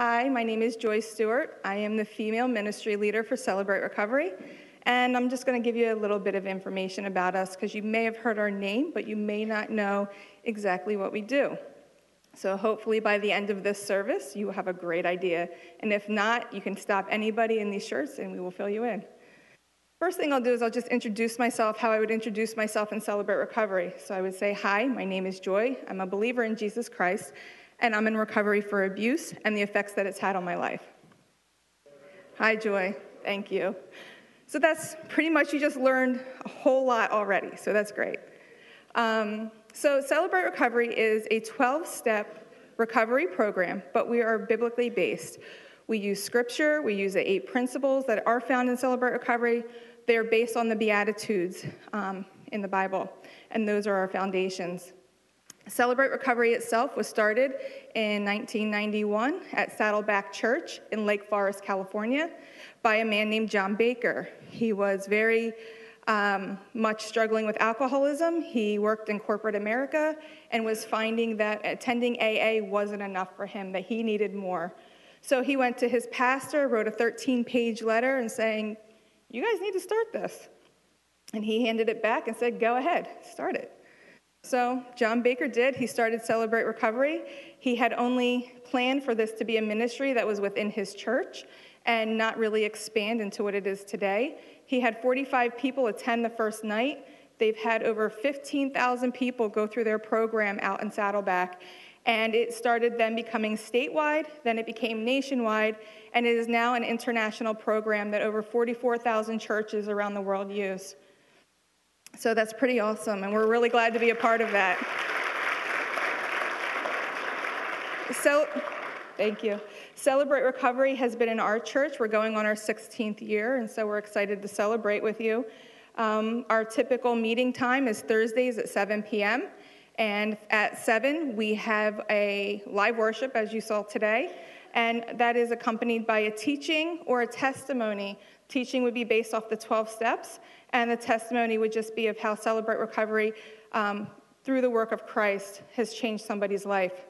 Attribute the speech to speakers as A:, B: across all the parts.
A: Hi, my name is Joy Stewart. I am the female ministry leader for Celebrate Recovery. And I'm just going to give you a little bit of information about us because you may have heard our name, but you may not know exactly what we do. So hopefully by the end of this service, you have a great idea. And if not, you can stop anybody in these shirts and we will fill you in. First thing I'll do is I'll just introduce myself how I would introduce myself in Celebrate Recovery. So I would say, Hi, my name is Joy. I'm a believer in Jesus Christ, and I'm in recovery for abuse and the effects that it's had on my life. Hi, Joy. Thank you. So that's pretty much, you just learned a whole lot already, so that's great. Um, so, Celebrate Recovery is a 12 step recovery program, but we are biblically based. We use scripture, we use the eight principles that are found in Celebrate Recovery. They're based on the Beatitudes um, in the Bible, and those are our foundations. Celebrate Recovery itself was started in 1991 at Saddleback Church in Lake Forest, California, by a man named John Baker. He was very um, much struggling with alcoholism. He worked in corporate America and was finding that attending AA wasn't enough for him, that he needed more. So he went to his pastor, wrote a 13 page letter, and saying, You guys need to start this. And he handed it back and said, Go ahead, start it. So John Baker did. He started Celebrate Recovery. He had only planned for this to be a ministry that was within his church and not really expand into what it is today. He had 45 people attend the first night. They've had over 15,000 people go through their program out in Saddleback. And it started then becoming statewide, then it became nationwide, and it is now an international program that over 44,000 churches around the world use. So that's pretty awesome, and we're really glad to be a part of that. So, Thank you. Celebrate Recovery has been in our church. We're going on our 16th year, and so we're excited to celebrate with you. Um, our typical meeting time is Thursdays at 7 p.m. And at 7, we have a live worship, as you saw today, and that is accompanied by a teaching or a testimony. Teaching would be based off the 12 steps, and the testimony would just be of how Celebrate Recovery, um, through the work of Christ, has changed somebody's life.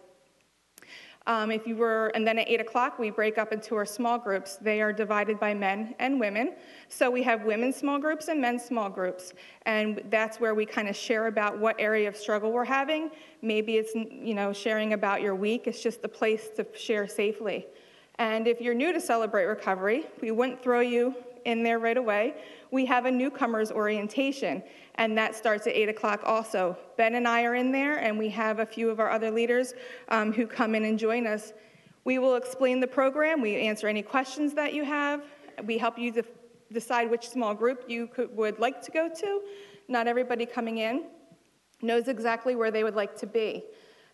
A: Um, if you were, and then at 8 o'clock, we break up into our small groups. They are divided by men and women. So we have women's small groups and men's small groups. And that's where we kind of share about what area of struggle we're having. Maybe it's, you know, sharing about your week. It's just a place to share safely. And if you're new to Celebrate Recovery, we wouldn't throw you in there right away. We have a newcomers orientation, and that starts at 8 o'clock also. Ben and I are in there, and we have a few of our other leaders um, who come in and join us. We will explain the program, we answer any questions that you have, we help you to decide which small group you could, would like to go to. Not everybody coming in knows exactly where they would like to be.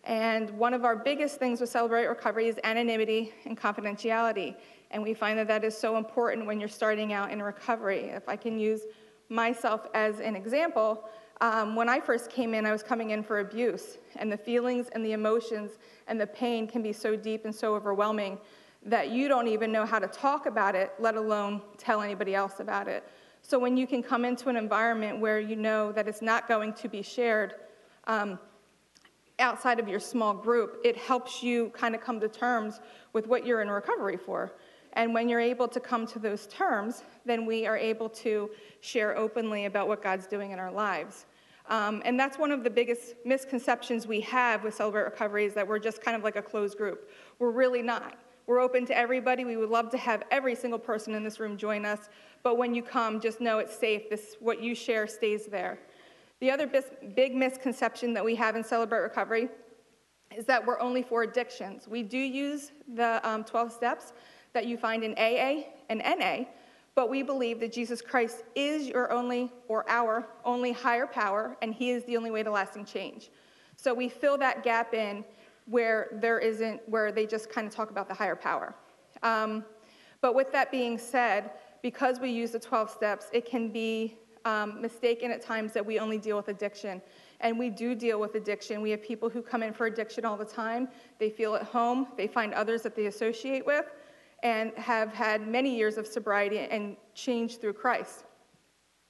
A: And one of our biggest things with Celebrate Recovery is anonymity and confidentiality. And we find that that is so important when you're starting out in recovery. If I can use myself as an example, um, when I first came in, I was coming in for abuse. And the feelings and the emotions and the pain can be so deep and so overwhelming that you don't even know how to talk about it, let alone tell anybody else about it. So when you can come into an environment where you know that it's not going to be shared um, outside of your small group, it helps you kind of come to terms with what you're in recovery for. And when you're able to come to those terms, then we are able to share openly about what God's doing in our lives. Um, and that's one of the biggest misconceptions we have with Celebrate Recovery is that we're just kind of like a closed group. We're really not. We're open to everybody. We would love to have every single person in this room join us. But when you come, just know it's safe. This, what you share stays there. The other big misconception that we have in Celebrate Recovery is that we're only for addictions. We do use the um, 12 steps, that you find in AA and NA, but we believe that Jesus Christ is your only or our only higher power, and He is the only way to lasting change. So we fill that gap in where there isn't, where they just kind of talk about the higher power. Um, but with that being said, because we use the 12 steps, it can be um, mistaken at times that we only deal with addiction. And we do deal with addiction. We have people who come in for addiction all the time. They feel at home, they find others that they associate with and have had many years of sobriety and change through Christ.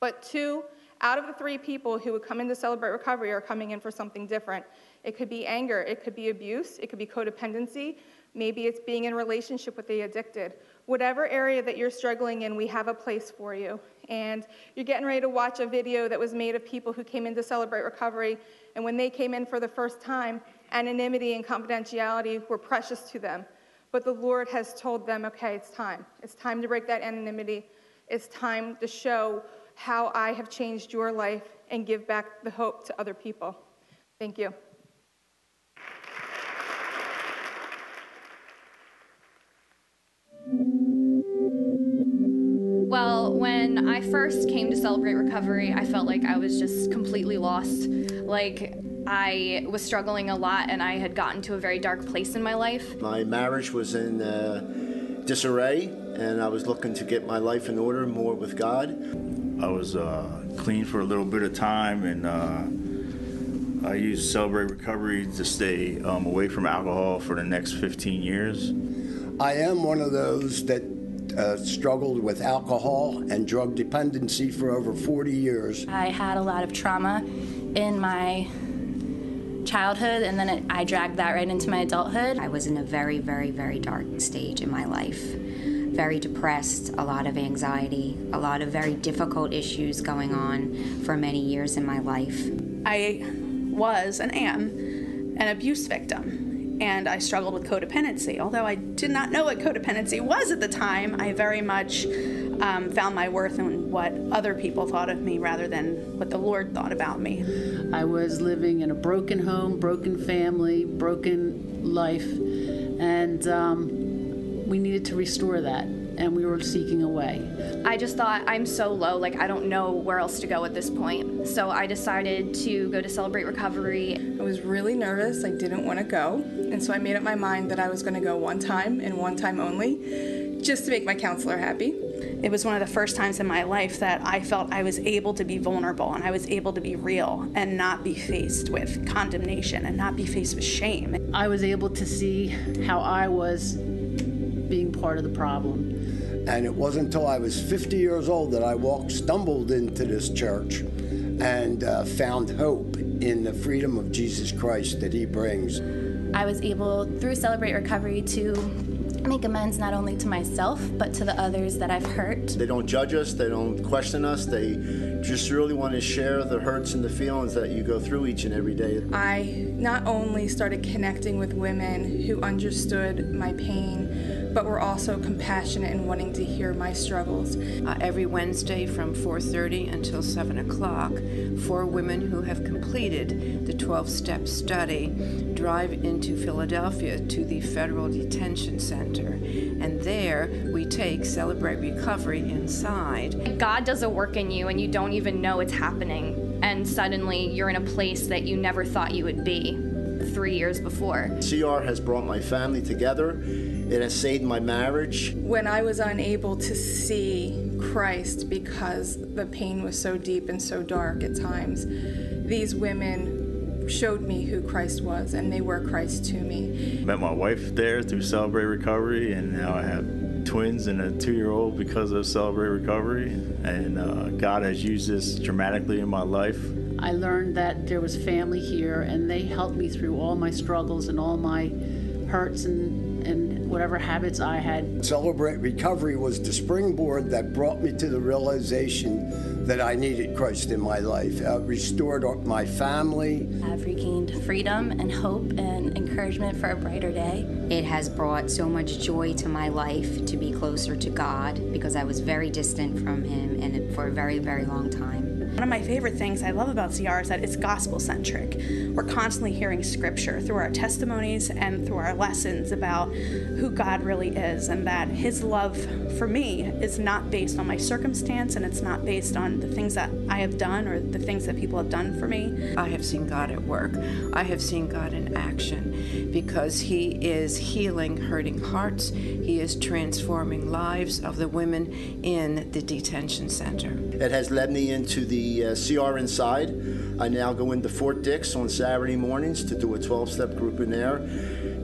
A: But two out of the three people who would come in to celebrate recovery are coming in for something different. It could be anger, it could be abuse, it could be codependency, maybe it's being in relationship with the addicted. Whatever area that you're struggling in, we have a place for you. And you're getting ready to watch a video that was made of people who came in to celebrate recovery, and when they came in for the first time, anonymity and confidentiality were precious to them. But the Lord has told them, okay, it's time. It's time to break that anonymity. It's time to show how I have changed your life and give back the hope to other people. Thank you.
B: Well, when I first came to Celebrate Recovery, I felt like I was just completely lost. Like, I was struggling a lot and I had gotten to a very dark place in my life.
C: My marriage was in uh, disarray and I was looking to get my life in order more with God.
D: I was uh, clean for a little bit of time and uh, I used Celebrate Recovery to stay um, away from alcohol for the next 15 years.
E: I am one of those that uh, struggled with alcohol and drug dependency for over 40 years.
F: I had a lot of trauma in my childhood, and then it, I dragged that right into my adulthood.
G: I was in a very, very, very dark stage in my life. Very depressed, a lot of anxiety, a lot of very difficult issues going on for many years in my life.
H: I was and am an abuse victim and I struggled with codependency. Although I did not know what codependency was at the time, I very much um, found my worth in what other people thought of me rather than what the Lord thought about me.
I: I was living in a broken home, broken family, broken life, and um, we needed to restore that and we were seeking a way.
B: I just thought I'm so low, like I don't know where else to go at this point. So I decided to go to Celebrate Recovery.
A: I was really nervous. I didn't want to go. And so I made up my mind that I was going to go one time and one time only, just to make my counselor happy.
H: It was one of the first times in my life that I felt I was able to be vulnerable and I was able to be real and not be faced with condemnation and not be faced with shame.
I: I was able to see how I was being part of the problem.
E: And it wasn't until I was 50 years old that I walked, stumbled into this church and uh, found hope in the freedom of Jesus Christ that He brings.
F: I was able, through Celebrate Recovery, to make amends not only to myself, but to the others that I've hurt.
C: They don't judge us, they don't question us, they just really want to share the hurts and the feelings that you go through each and every day.
A: I not only started connecting with women who understood my pain, but were also compassionate and wanting to hear my struggles.
J: Uh, every Wednesday from 4:30 until 7 o'clock, four women who have completed the 12-step study drive into Philadelphia to the Federal Detention Center, and there we take Celebrate Recovery inside.
B: God does a work in you, and you don't even know it's happening, and suddenly you're in a place that you never thought you would be three years before.
C: CR has brought my family together. It has saved my marriage.
A: When I was unable to see Christ because the pain was so deep and so dark at times, these women showed me who Christ was, and they were Christ to me.
D: Met my wife there through Celebrate Recovery, and now I have twins and a two-year-old because of Celebrate Recovery. And uh, God has used this dramatically in my life.
I: I learned that there was family here, and they helped me through all my struggles and all my hurts and, and whatever habits I had.
E: Celebrate Recovery was the springboard that brought me to the realization that I needed Christ in my life. It restored my family.
F: I've regained freedom and hope and encouragement for a brighter day.
G: It has brought so much joy to my life to be closer to God because I was very distant from Him and for a very, very long time.
H: One of my favorite things I love about CR is that it's gospel centric. We're constantly hearing scripture through our testimonies and through our lessons about who God really is, and that His love for me is not based on my circumstance and it's not based on the things that I have done or the things that people have done for me.
J: I have seen God at work. I have seen God in action because He is healing hurting hearts. He is transforming lives of the women in the detention center.
C: It has led me into the uh, CR Inside. I now go into Fort Dix on Saturday mornings to do a 12 step group in there,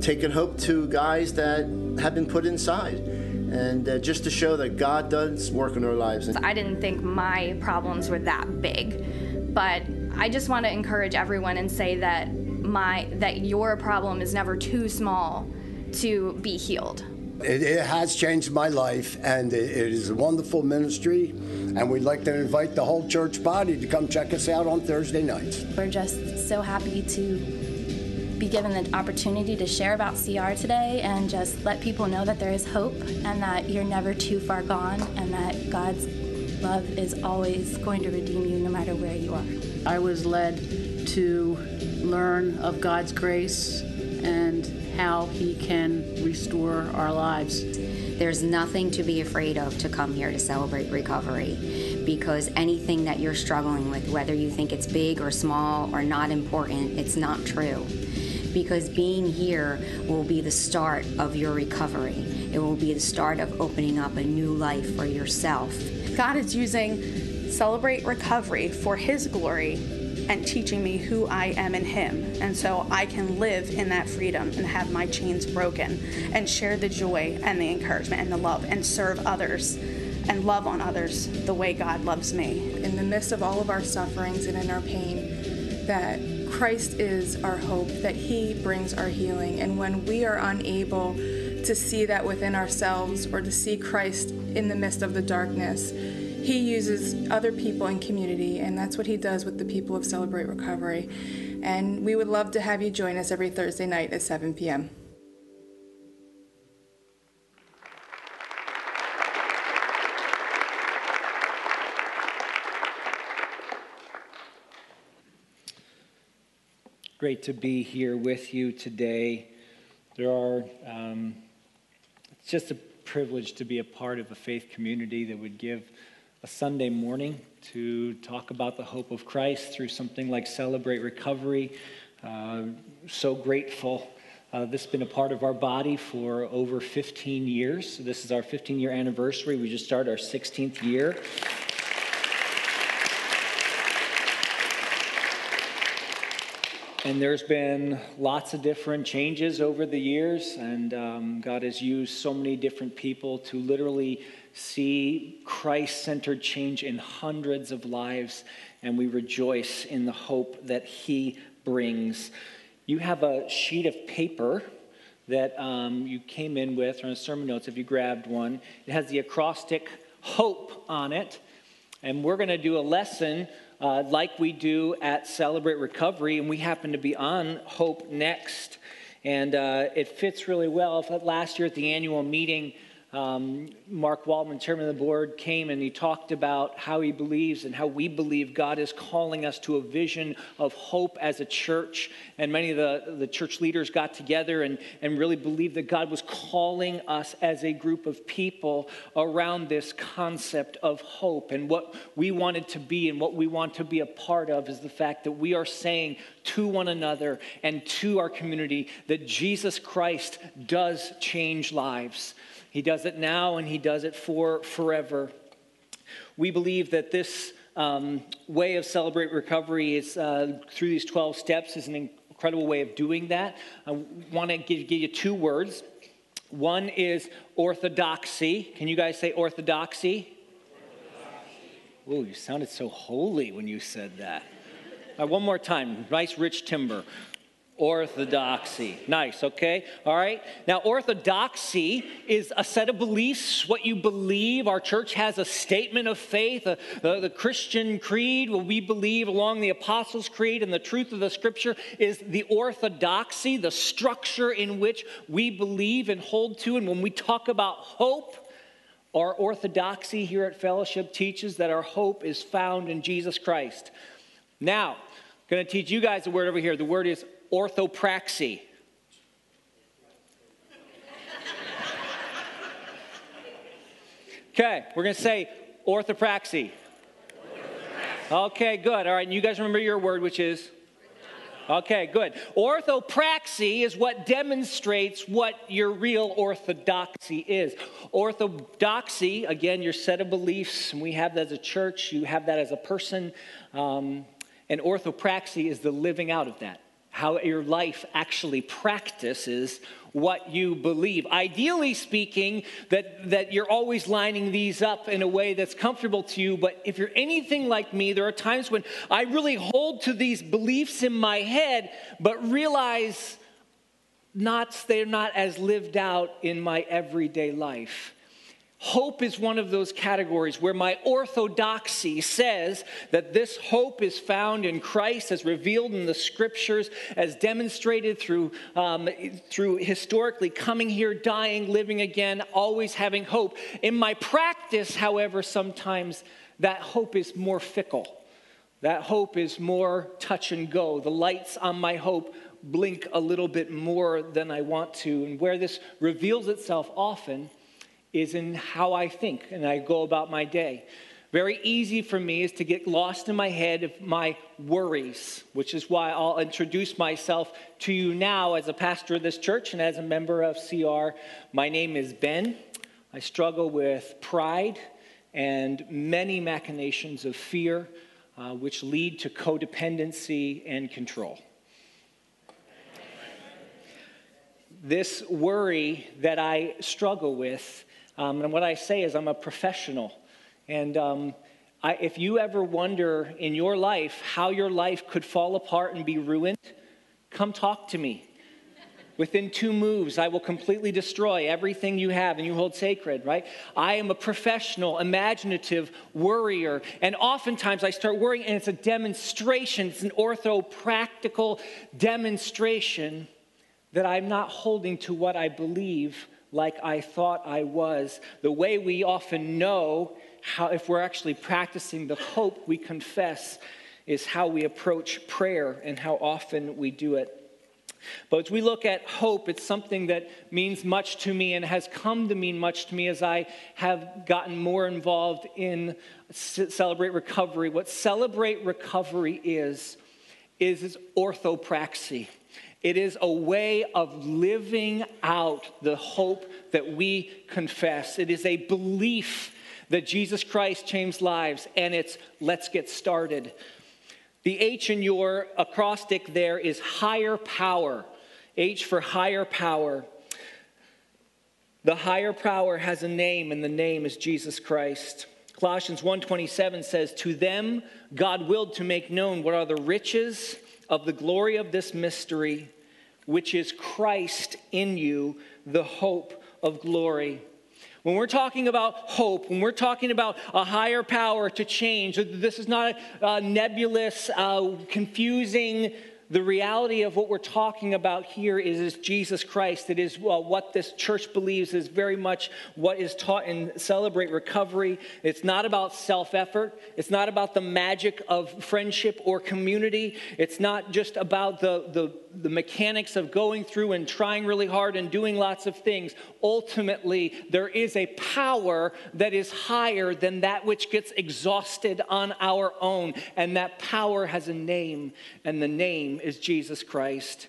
C: taking hope to guys that have been put inside. And uh, just to show that God does work in our lives.
B: I didn't think my problems were that big, but I just want to encourage everyone and say that my that your problem is never too small to be healed.
E: It, it has changed my life, and it, it is a wonderful ministry. And we'd like to invite the whole church body to come check us out on Thursday nights.
F: We're just so happy to be given the opportunity to share about CR today and just let people know that there is hope and that you're never too far gone and that God's love is always going to redeem you no matter where you are.
I: I was led to learn of God's grace and how He can restore our lives.
G: There's nothing to be afraid of to come here to celebrate recovery because anything that you're struggling with, whether you think it's big or small or not important, it's not true. Because being here will be the start of your recovery. It will be the start of opening up a new life for yourself.
H: God is using Celebrate Recovery for His glory and teaching me who I am in Him. And so I can live in that freedom and have my chains broken and share the joy and the encouragement and the love and serve others and love on others the way God loves me.
A: In the midst of all of our sufferings and in our pain, that Christ is our hope, that He brings our healing. And when we are unable to see that within ourselves or to see Christ in the midst of the darkness, he uses other people in community, and that's what he does with the people of Celebrate Recovery. And we would love to have you join us every Thursday night at 7 p.m.
K: Great to be here with you today. There are, um, it's just a privilege to be a part of a faith community that would give a Sunday morning to talk about the hope of Christ through something like Celebrate Recovery. Uh, so grateful. Uh, this has been a part of our body for over 15 years. So this is our 15 year anniversary. We just started our 16th year. And there's been lots of different changes over the years, and um, God has used so many different people to literally see Christ centered change in hundreds of lives, and we rejoice in the hope that He brings. You have a sheet of paper that um, you came in with, or in sermon notes, if you grabbed one. It has the acrostic hope on it, and we're going to do a lesson. Uh, like we do at Celebrate Recovery, and we happen to be on Hope Next. And uh, it fits really well. Last year at the annual meeting, um, Mark Waldman, chairman of the board, came and he talked about how he believes and how we believe God is calling us to a vision of hope as a church. And many of the, the church leaders got together and, and really believed that God was calling us as a group of people around this concept of hope. And what we wanted to be and what we want to be a part of is the fact that we are saying to one another and to our community that Jesus Christ does change lives. He does it now and He does it for forever. We believe that this um, way of celebrate recovery is uh, through these 12 steps is an incredible way of doing that. I want to give, give you two words. One is orthodoxy. Can you guys say orthodoxy? Oh, you sounded so holy when you said that. One more time. Nice, rich timber. Orthodoxy. Nice, okay? All right. Now, orthodoxy is a set of beliefs, what you believe. Our church has a statement of faith, a, a, the Christian creed, what we believe along the Apostles' Creed, and the truth of the scripture is the orthodoxy, the structure in which we believe and hold to. And when we talk about hope, our orthodoxy here at Fellowship teaches that our hope is found in Jesus Christ. Now, I'm going to teach you guys a word over here. The word is orthopraxy. Okay, we're going to say orthopraxy. Okay, good. All right, and you guys remember your word, which is? Okay, good. Orthopraxy is what demonstrates what your real orthodoxy is. Orthodoxy, again, your set of beliefs, we have that as a church, you have that as a person. Um, and orthopraxy is the living out of that how your life actually practices what you believe. Ideally speaking, that, that you're always lining these up in a way that's comfortable to you. But if you're anything like me, there are times when I really hold to these beliefs in my head, but realize not, they're not as lived out in my everyday life. Hope is one of those categories where my orthodoxy says that this hope is found in Christ as revealed in the scriptures, as demonstrated through, um, through historically coming here, dying, living again, always having hope. In my practice, however, sometimes that hope is more fickle. That hope is more touch and go. The lights on my hope blink a little bit more than I want to. And where this reveals itself often is in how I think and I go about my day. Very easy for me is to get lost in my head of my worries, which is why I'll introduce myself to you now as a pastor of this church and as a member of CR. My name is Ben. I struggle with pride and many machinations of fear, uh, which lead to codependency and control. This worry that I struggle with um, and what I say is, I'm a professional. And um, I, if you ever wonder in your life how your life could fall apart and be ruined, come talk to me. Within two moves, I will completely destroy everything you have and you hold sacred, right? I am a professional, imaginative worrier. And oftentimes I start worrying, and it's a demonstration, it's an ortho practical demonstration that I'm not holding to what I believe like I thought I was. The way we often know how, if we're actually practicing the hope we confess, is how we approach prayer and how often we do it. But as we look at hope, it's something that means much to me and has come to mean much to me as I have gotten more involved in Celebrate Recovery. What Celebrate Recovery is, is orthopraxy. It is a way of living out the hope that we confess. It is a belief that Jesus Christ changed lives, and it's let's get started. The H in your acrostic there is higher power. H for higher power. The higher power has a name, and the name is Jesus Christ. Colossians 1:27 says, "To them God willed to make known what are the riches of the glory of this mystery, which is Christ in you, the hope of glory. When we're talking about hope, when we're talking about a higher power to change, this is not a, nebulous, uh, confusing the reality of what we're talking about here is, is Jesus Christ. It is uh, what this church believes is very much what is taught in Celebrate Recovery. It's not about self effort, it's not about the magic of friendship or community. It's not just about the, the, the mechanics of going through and trying really hard and doing lots of things. Ultimately, there is a power that is higher than that which gets exhausted on our own. And that power has a name, and the name is Jesus Christ.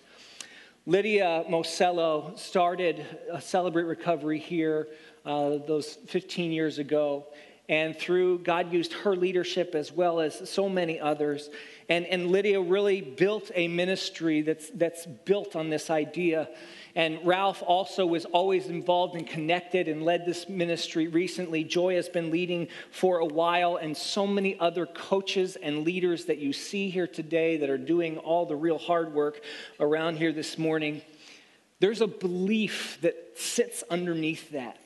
K: Lydia Mosello started Celebrate Recovery here uh, those 15 years ago. And through God used her leadership as well as so many others. And, and Lydia really built a ministry that's, that's built on this idea and Ralph also was always involved and connected and led this ministry recently. Joy has been leading for a while, and so many other coaches and leaders that you see here today that are doing all the real hard work around here this morning. There's a belief that sits underneath that.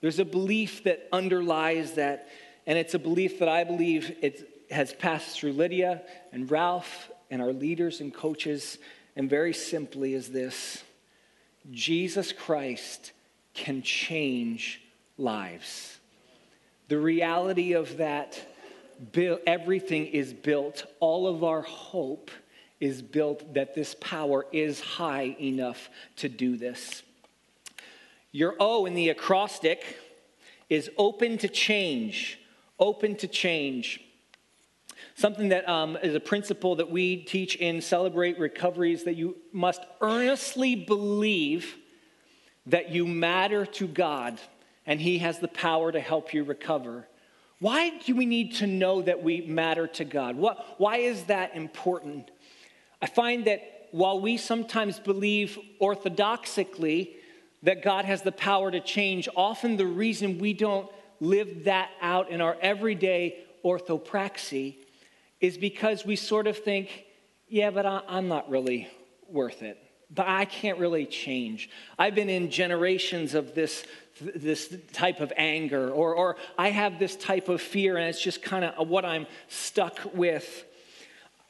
K: There's a belief that underlies that, and it's a belief that I believe it has passed through Lydia and Ralph and our leaders and coaches, and very simply is this Jesus Christ can change lives. The reality of that, everything is built, all of our hope is built that this power is high enough to do this. Your O in the acrostic is open to change. Open to change. Something that um, is a principle that we teach in Celebrate Recovery is that you must earnestly believe that you matter to God and He has the power to help you recover. Why do we need to know that we matter to God? What, why is that important? I find that while we sometimes believe orthodoxically that God has the power to change, often the reason we don't live that out in our everyday orthopraxy is because we sort of think, yeah, but I, am not really worth it. But I can't really change. I've been in generations of this, this type of anger, or, or I have this type of fear, and it's just kind of what I'm stuck with.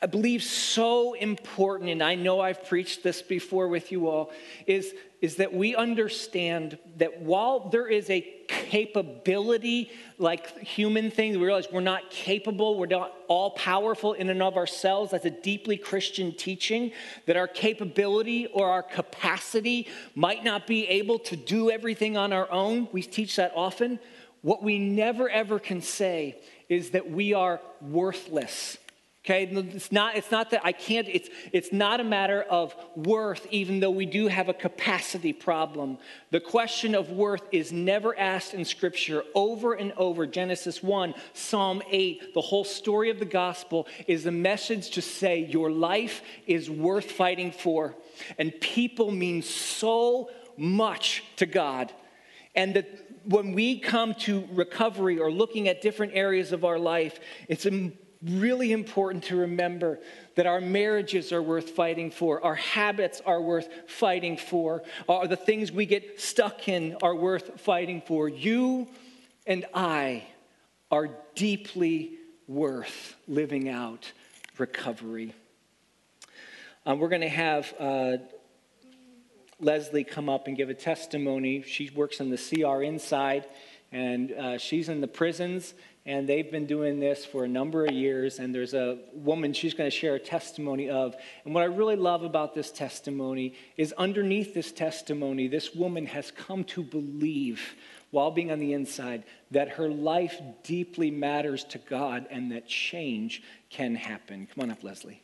K: I believe so important, and I know I've preached this before with you all, is is that we understand that while there is a capability, like human thing, we realize we're not capable, we're not all powerful in and of ourselves. That's a deeply Christian teaching that our capability or our capacity might not be able to do everything on our own. We teach that often. What we never ever can say is that we are worthless Okay, it's not, it's not that I can't, it's, it's not a matter of worth, even though we do have a capacity problem. The question of worth is never asked in Scripture over and over. Genesis 1, Psalm 8, the whole story of the gospel is a message to say your life is worth fighting for. And people mean so much to God. And that when we come to recovery or looking at different areas of our life, it's really important to remember that our marriages are worth fighting for, our habits are worth fighting for, or the things we get stuck in are worth fighting for. You and I are deeply worth living out recovery. Um, we're going to have uh, Leslie come up and give a testimony. She works in the CR inside, and uh, she's in the prisons and they've been doing this for a number of years. And there's a woman she's going to share a testimony of. And what I really love about this testimony is underneath this testimony, this woman has come to believe while being on the inside that her life deeply matters to God and that change can happen. Come on up, Leslie.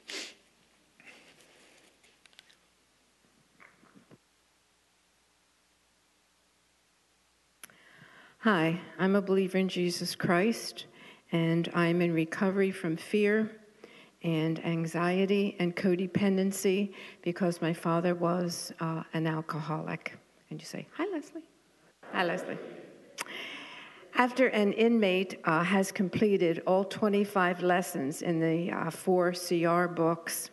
L: Hi, I'm a believer in Jesus Christ, and I'm in recovery from fear and anxiety and codependency because my father was uh, an alcoholic. And you say, Hi, Leslie. Hi, Leslie. After an inmate uh, has completed all 25 lessons in the uh, four CR books,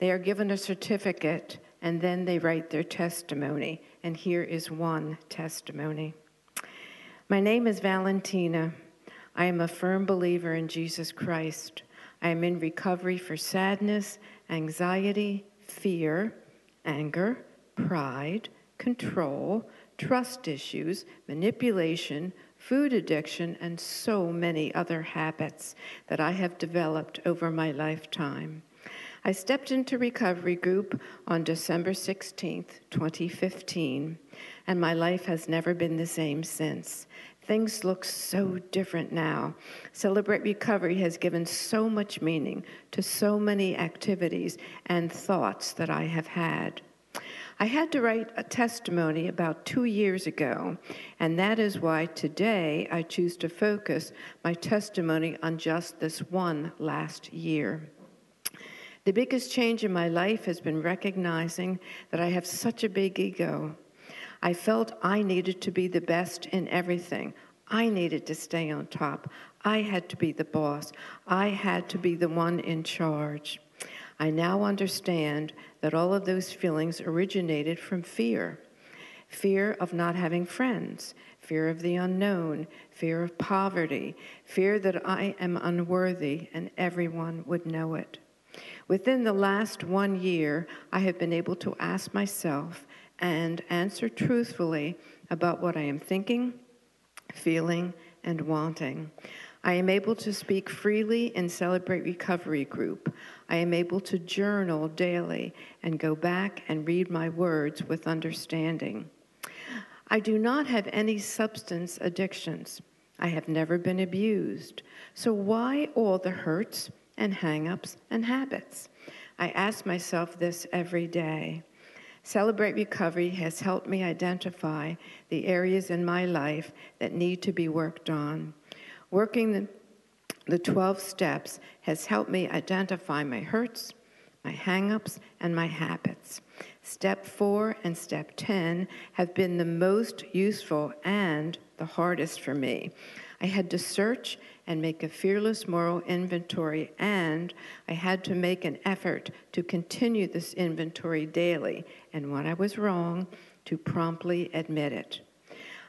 L: they are given a certificate and then they write their testimony. And here is one testimony. My name is Valentina. I am a firm believer in Jesus Christ. I am in recovery for sadness, anxiety, fear, anger, pride, control, trust issues, manipulation, food addiction, and so many other habits that I have developed over my lifetime. I stepped into recovery group on December 16th, 2015, and my life has never been the same since. Things look so different now. Celebrate Recovery has given so much meaning to so many activities and thoughts that I have had. I had to write a testimony about two years ago, and that is why today I choose to focus my testimony on just this one last year. The biggest change in my life has been recognizing that I have such a big ego. I felt I needed to be the best in everything. I needed to stay on top. I had to be the boss. I had to be the one in charge. I now understand that all of those feelings originated from fear fear of not having friends, fear of the unknown, fear of poverty, fear that I am unworthy and everyone would know it. Within the last one year, I have been able to ask myself and answer truthfully about what I am thinking, feeling, and wanting. I am able to speak freely in celebrate recovery group. I am able to journal daily and go back and read my words with understanding. I do not have any substance addictions. I have never been abused. So why all the hurts and hangups and habits? I ask myself this every day. Celebrate Recovery has helped me identify the areas in my life that need to be worked on. Working the, the 12 steps has helped me identify my hurts, my hangups, and my habits. Step four and step 10 have been the most useful and the hardest for me. I had to search and make a fearless moral inventory, and I had to make an effort to continue this inventory daily, and when I was wrong, to promptly admit it.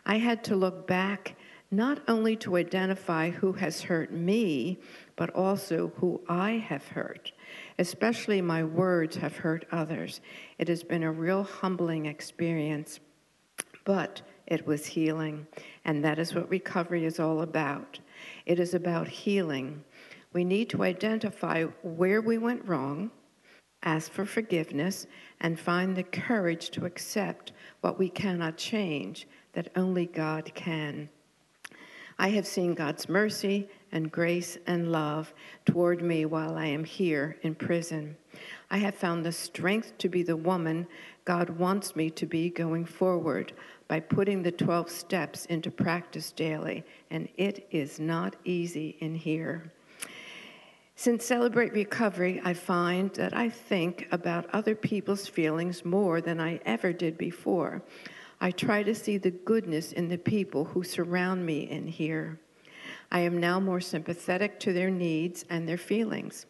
L: I had to look back not only to identify who has hurt me, but also who I have hurt. Especially my words have hurt others. It has been a real humbling experience, but it was healing. And that is what recovery is all about. It is about healing. We need to identify where we went wrong, ask for forgiveness, and find the courage to accept what we cannot change, that only God can. I have seen God's mercy and grace and love toward me while I am here in prison. I have found the strength to be the woman God wants me to be going forward by putting the 12 steps into practice daily, and it is not easy in here. Since Celebrate Recovery, I find that I think about other people's feelings more than I ever did before. I try to see the goodness in the people who surround me in here. I am now more sympathetic to their needs and their feelings.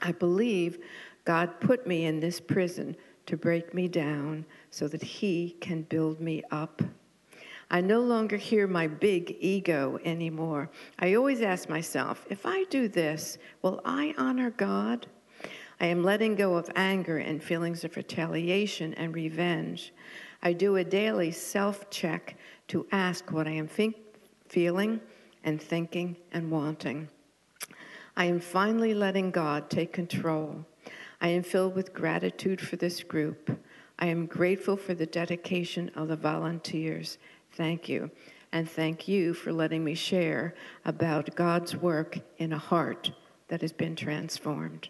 L: I believe God put me in this prison to break me down so that He can build me up. I no longer hear my big ego anymore. I always ask myself, if I do this, will I honor God? I am letting go of anger and feelings of retaliation and revenge. I do a daily self check to ask what I am think, feeling and thinking and wanting. I am finally letting God take control. I am filled with gratitude for this group. I am grateful for the dedication of the volunteers. Thank you. And thank you for letting me share about God's work in a heart that has been transformed.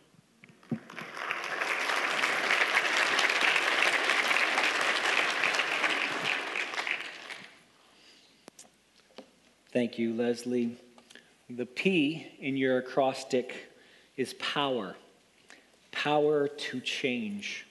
K: Thank you, Leslie. The P in your acrostic is power power to change.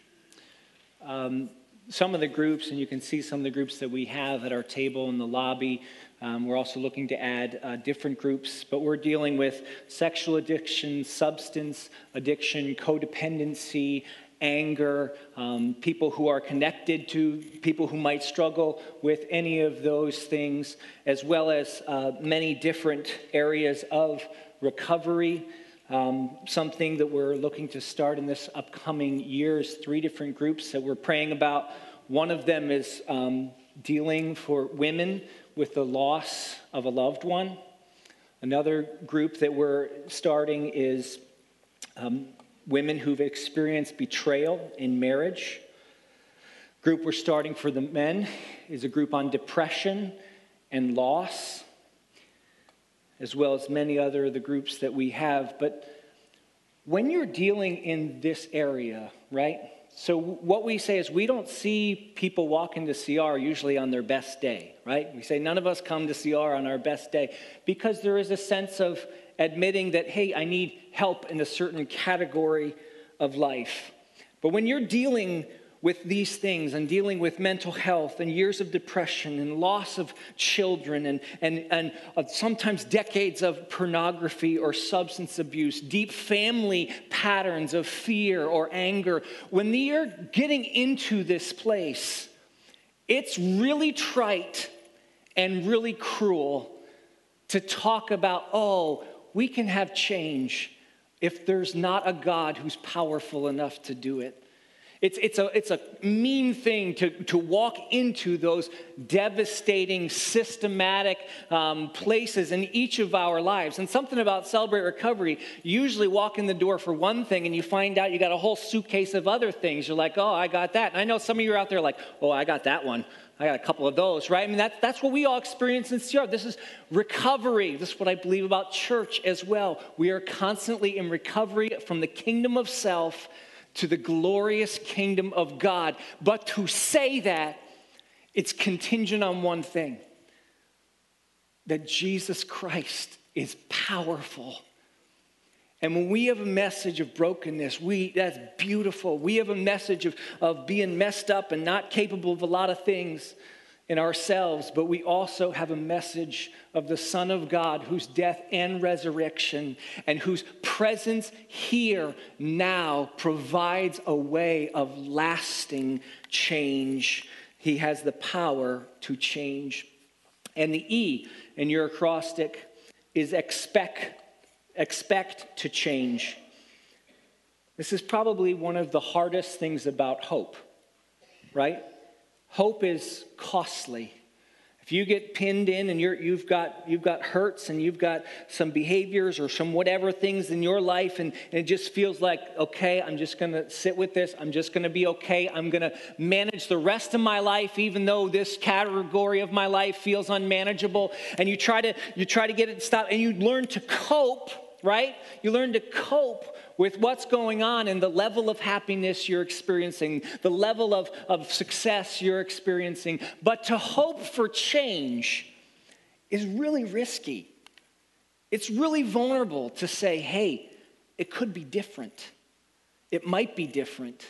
K: Um, some of the groups, and you can see some of the groups that we have at our table in the lobby. Um, we're also looking to add uh, different groups, but we're dealing with sexual addiction, substance addiction, codependency, anger, um, people who are connected to people who might struggle with any of those things, as well as uh, many different areas of recovery um, something that we're looking to start in this upcoming years, three different groups that we're praying about. One of them is um, dealing for women with the loss of a loved one. Another group that we're starting is um, women who've experienced betrayal in marriage. Group we're starting for the men is a group on depression and loss as well as many other of the groups that we have. But when you're dealing in this area, right? So what we say is we don't see people walk into CR usually on their best day, right? We say none of us come to CR on our best day because there is a sense of admitting that, hey, I need help in a certain category of life. But when you're dealing with these things and dealing with mental health and years of depression and loss of children and, and, and uh, sometimes decades of pornography or substance abuse, deep family patterns of fear or anger, when you're getting into this place, it's really trite and really cruel to talk about, oh, we can have change if there's not a God who's powerful enough to do it. It's, it's, a, it's a mean thing to, to walk into those devastating, systematic um, places in each of our lives. And something about Celebrate Recovery, you usually walk in the door for one thing and you find out you got a whole suitcase of other things. You're like, oh, I got that. And I know some of you are out there like, oh, I got that one. I got a couple of those, right? I mean, that, that's what we all experience in CR. This is recovery. This is what I believe about church as well. We are constantly in recovery from the kingdom of self to the glorious kingdom of God. But to say that, it's contingent on one thing that Jesus Christ is powerful And when we have a message of brokenness, we that's beautiful. We have a message of, of being messed up and not capable of a lot of things in ourselves, but we also have a message of the Son of God, whose death and resurrection and whose presence here now provides a way of lasting change. He has the power to change. And the E in your acrostic is expect expect to change. This is probably one of the hardest things about hope, right? Hope is costly. If you get pinned in and you have got, you've got hurts and you've got some behaviors or some whatever things in your life, and, and it just feels like, okay, I'm just going to sit with this. I'm just going to be okay. I'm going to manage the rest of my life, even though this category of my life feels unmanageable. And you try to, you try to get it stopped, and you learn to cope, right? You learn to cope with what's going on and the level of happiness you're experiencing, the level of, of success you're experiencing. But to hope for change is really risky. It's really vulnerable to say, hey, it could be different. It might be different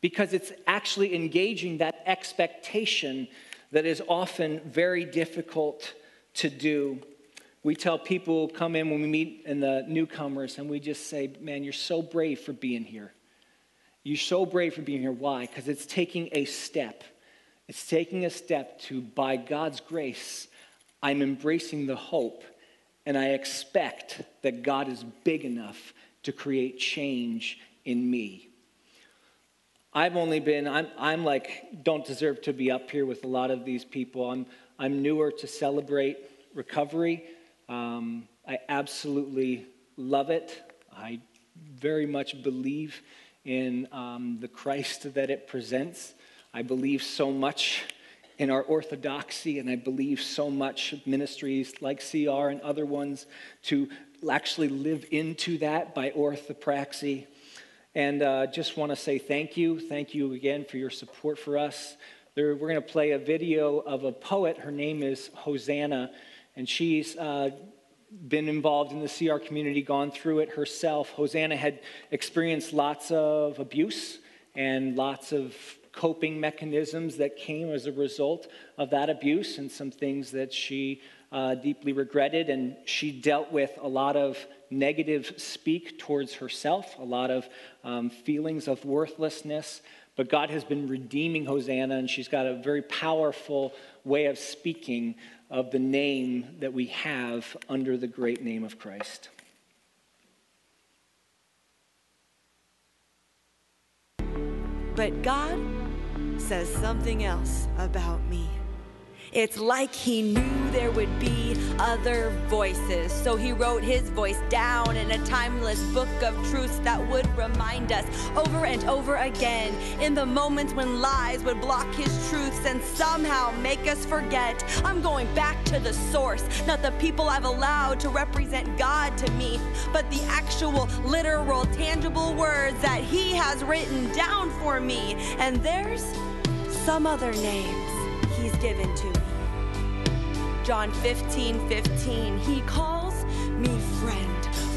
K: because it's actually engaging that expectation that is often very difficult to do we tell people come in when we meet in the newcomers and we just say, man, you're so brave for being here. You're so brave for being here. Why? Because it's taking a step. It's taking a step to, by God's grace, I'm embracing the hope and I expect that God is big enough to create change in me. I've only been, I'm, I'm like, don't deserve to be up here with a lot of these people. I'm, I'm newer to Celebrate Recovery. Um, I absolutely love it. I very much believe in um, the Christ that it presents. I believe so much in our orthodoxy, and I believe so much ministries like CR and other ones to actually live into that by orthopraxy. And uh, just want to say thank you. Thank you again for your support for us. There, we're going to play a video of a poet. Her name is Hosanna and she's uh, been involved in the CR community, gone through it herself. Hosanna had experienced lots of abuse and lots of coping mechanisms that came as a result of that abuse and some things that she uh, deeply regretted. And she dealt with a lot of negative speak towards herself, a lot of um, feelings of worthlessness. But God has been redeeming Hosanna, and she's got a very powerful way of speaking of the name that we have under the great name of Christ.
M: But God says something else about me. It's like he knew there would be other voices. So he wrote his voice down in a timeless book of truths that would remind us over and over again in the moments when lies would block his truths and somehow make us forget. I'm going back to the source, not the people I've allowed to represent God to me, but the actual, literal, tangible words that he has written down for me. And there's some other names he's given to me. John 15, 15, he calls me friend.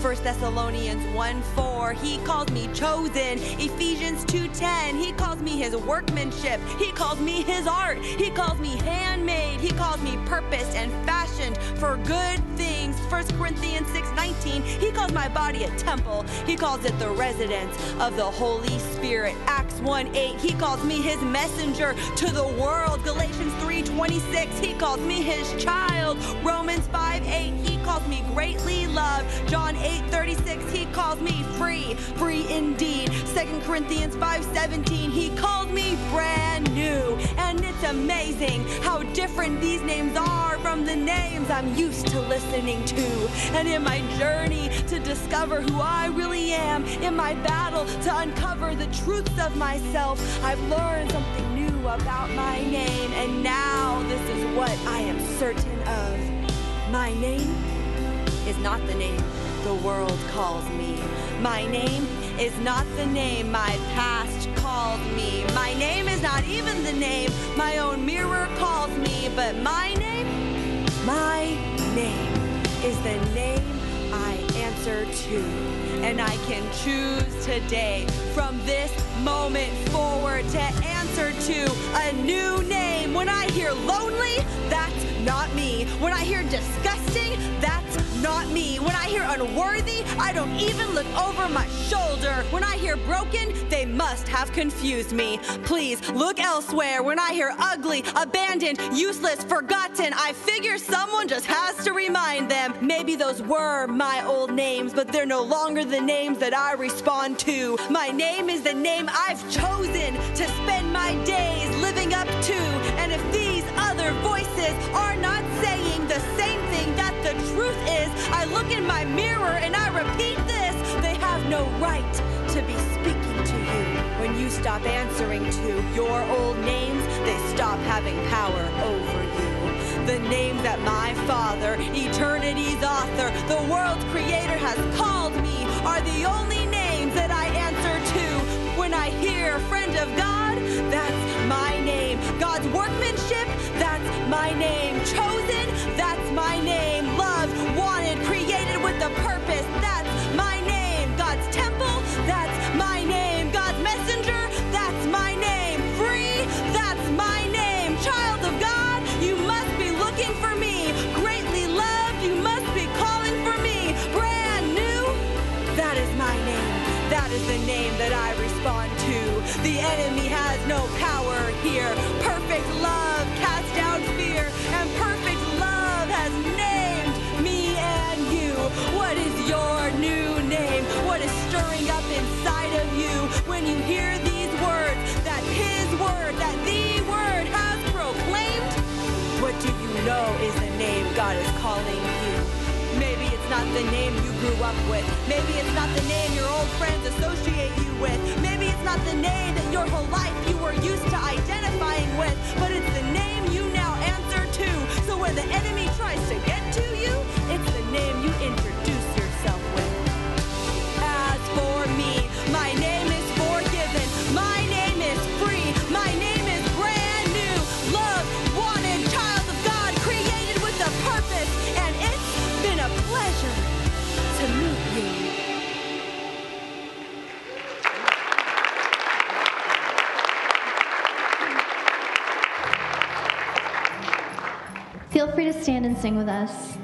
M: 1 Thessalonians 1 4. He calls me chosen. Ephesians 2:10. He calls me his workmanship. He calls me his art. He calls me handmade. He calls me purposed and fashioned for good things. 1 Corinthians 6:19. He calls my body a temple. He calls it the residence of the Holy Spirit. Acts 1:8. He calls me his messenger to the world. Galatians 3:26. He calls me his child. Romans 5:8. He calls me greatly loved. John 8 8:36 he calls me free, free indeed. 2 Corinthians 5:17 he called me brand new. And it's amazing how different these names are from the names I'm used to listening to. And in my journey to discover who I really am, in my battle to uncover the truths of myself, I've learned something new about my name. And now this is what I am certain of. My name is not the name the world calls me. My name is not the name my past called me. My name is not even the name my own mirror calls me, but my name, my name is the name I answer to. And I can choose today, from this moment forward, to answer to a new name. When I hear lonely, that's not me. When I hear disgusting, that's not me. When I hear unworthy, I don't even look over my shoulder. When I hear broken, they must have confused me. Please look elsewhere. When I hear ugly, abandoned, useless, forgotten, I figure someone just has to remind them. Maybe those were my old names, but they're no longer the names that I respond to. My name is the name I've chosen to spend my days living up to. And if these other voices are not truth is, I look in my mirror and I repeat this. They have no right to be speaking to you. When you stop answering to your old names, they stop having power over you. The name that my Father, eternity's author, the world's creator has called me are the only names that I answer to. When I hear friend of God, that's my name. God's workmanship, that's my name. Purpose, the name you grew up with. Maybe it's not the name your old friends associate you with. Maybe it's not the name that your whole life you were used to identifying with. But it's the name you now answer to. So when the enemy tries to get to free to
N: stand and sing with us.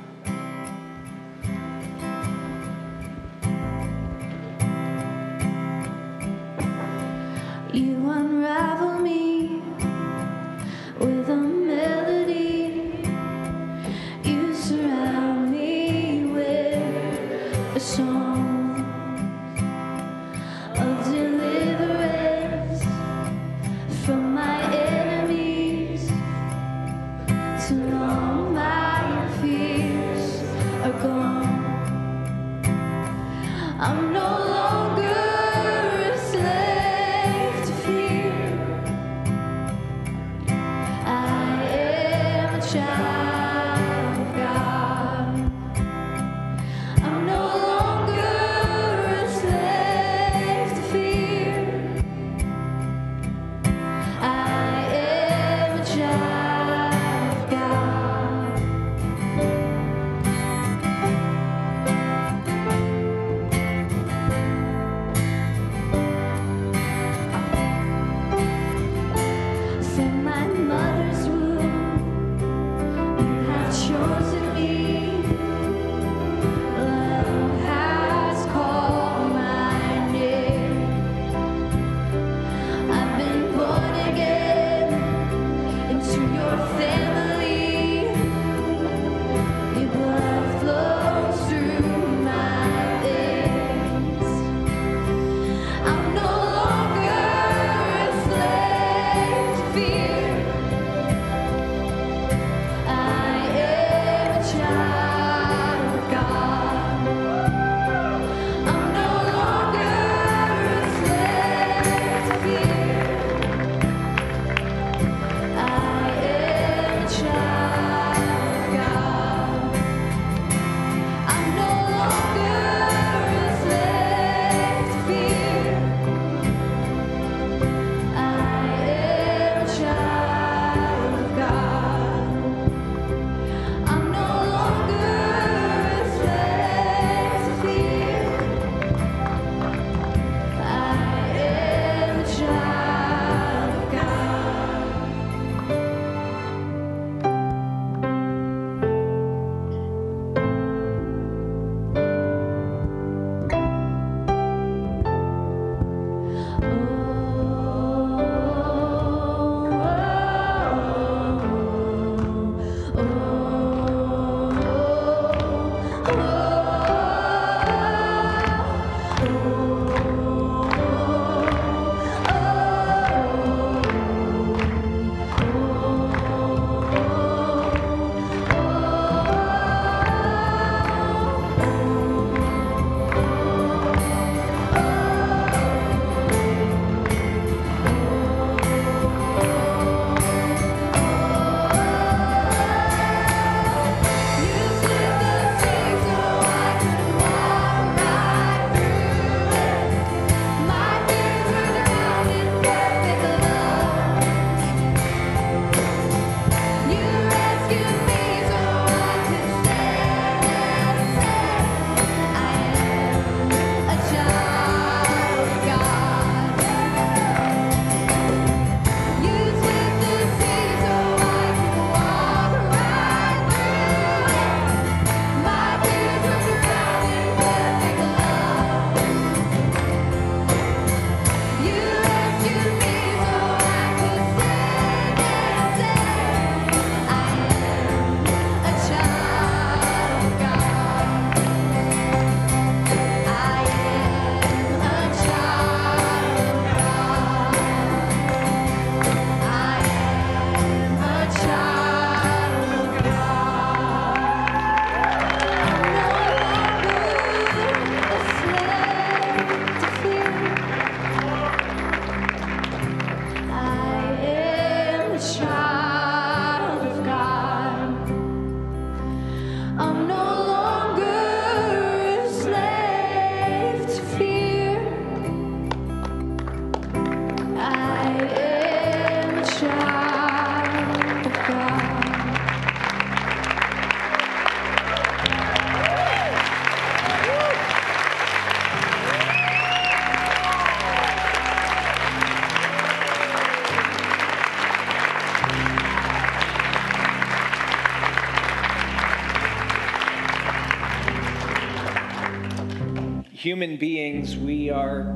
K: Human beings, we are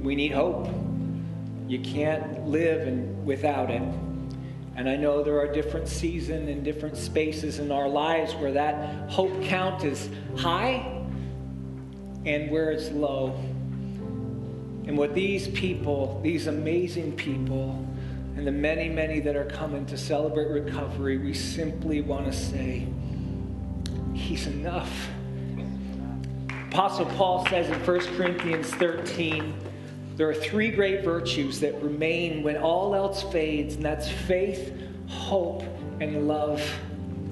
K: we need hope. You can't live without it. And I know there are different seasons and different spaces in our lives where that hope count is high and where it's low. And what these people, these amazing people, and the many, many that are coming to Celebrate Recovery, we simply want to say, He's enough. Apostle Paul says in 1 Corinthians 13, there are three great virtues that remain when all else fades, and that's faith, hope, and love.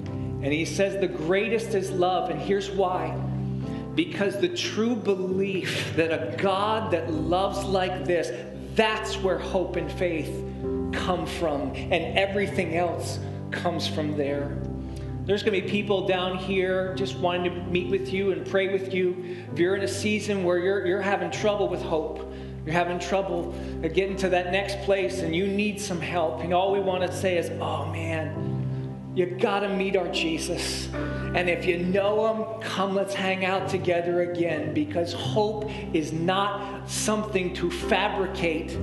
K: And he says the greatest is love, and here's why. Because the true belief that a God that loves like this, that's where hope and faith come from, and everything else comes from there. There's going to be people down here just wanting to meet with you and pray with you. If you're in a season where you're, you're having trouble with hope, you're having trouble getting to that next place and you need some help, and all we want to say is, oh man, you got to meet our Jesus. And if you know him, come let's hang out together again because hope is not something to fabricate.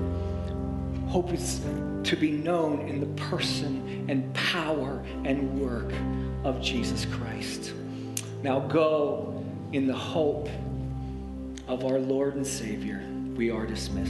K: Hope is to be known in the person and power and work of Jesus Christ. Now go in the hope of our Lord and Savior we are dismissed.